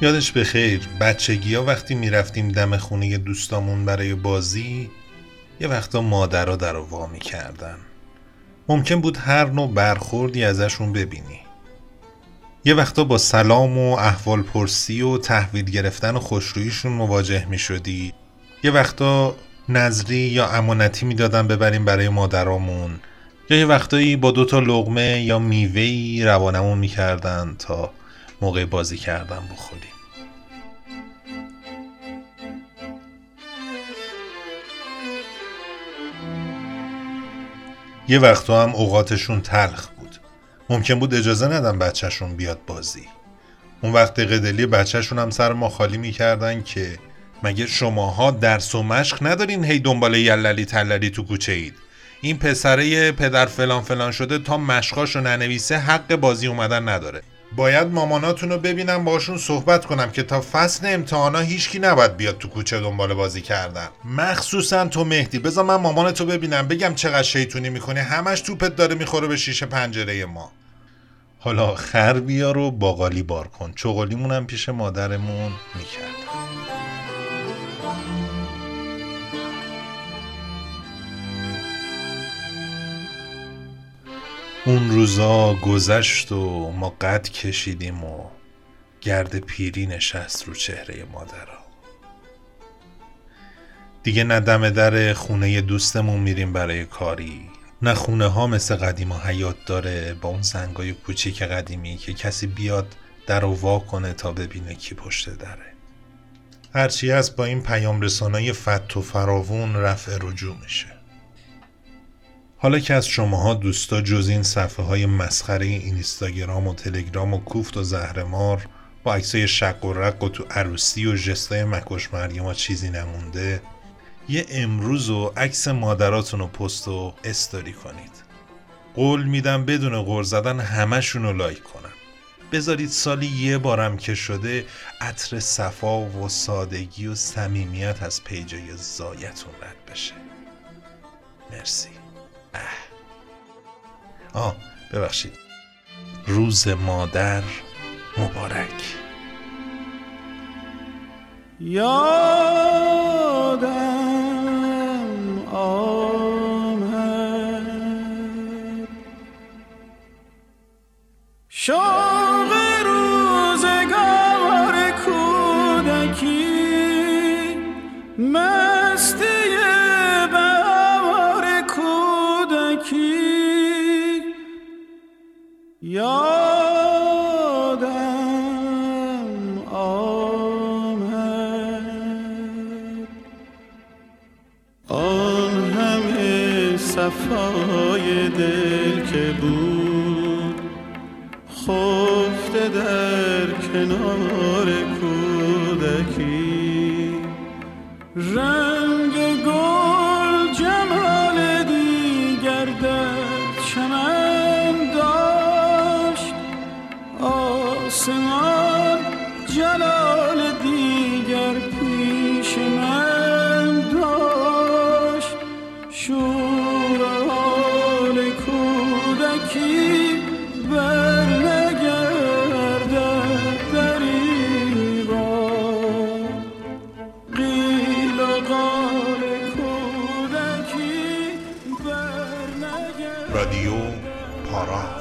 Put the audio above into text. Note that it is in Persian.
یادش به خیر بچگی ها وقتی می‌رفتیم دم خونه دوستامون برای بازی یه وقتا مادرها در وا می‌کردن. ممکن بود هر نوع برخوردی ازشون ببینی. یه وقتا با سلام و احوال پرسی و تحویل گرفتن و خوشرویشون مواجه می شدی یه وقتا نظری یا امانتی می‌دادن ببریم برای مادرامون. یا یه وقتایی با دوتا لغمه یا میوهی روانمون می‌کردن تا موقع بازی کردن بخوریم. یه وقتا هم اوقاتشون تلخ بود. ممکن بود اجازه ندن بچهشون بیاد بازی. اون وقت قدلی بچهشون هم سر ما خالی می‌کردن که مگه شماها درس و مشق ندارین هی دنبال یللی تللی تو کوچه اید؟ این پسره پدر فلان فلان شده تا مشقاشو ننویسه حق بازی اومدن نداره. باید ماماناتون رو ببینم باشون صحبت کنم که تا فصل امتحانا هیچکی نباید بیاد تو کوچه دنبال بازی کردن. مخصوصا تو مهدی. بذار من مامانتو ببینم بگم چقدر شیطونی می‌کنی. همش توپت داره می‌خوره به شیشه پنجره ما. حالا خر بیا رو باقالی بار کن. چغالیمونم پیش مادرمون می‌کرد. اون روزا گذشت و ما قد کشیدیم و گرد پیری نشست رو چهره مادرها دیگه نه دم در خونه دوستمون میریم برای کاری نه خونه ها مثل قدیم و حیات داره با اون زنگای کوچیک قدیمی که کسی بیاد در و وا کنه تا ببینه کی پشت دره. هرچی هست با این پیام رسانای فت و فراوون رفع رجوع میشه. حالا که از شماها دوستا جز این صفحه های مسخره اینستاگرام و تلگرام و کوفت و زهرمار با عکسای شق و رق و تو عروسی و جستای مکش مریم چیزی نمونده یه امروز و عکس مادراتون رو پست و استوری کنید. قول میدم بدون غور زدن همشون رو لایک کنم بذارید سالی یه بارم که شده عطر صفا و سادگی و صمیمیت از پیجای زایتون رد بشه. مرسی. آه ببخشید. روز مادر مبارک. یادم آمد. شوق روزگار کودکی مستی یادم آمد. آن همه صفای دل که بود خفته در کنار کودکی. رنگ گل آسمان جلال دیگر پیش من داشت. شور حال کودکی بر نگردد دریغا قیل و قال کودکی بر نگردد رادیو پارا.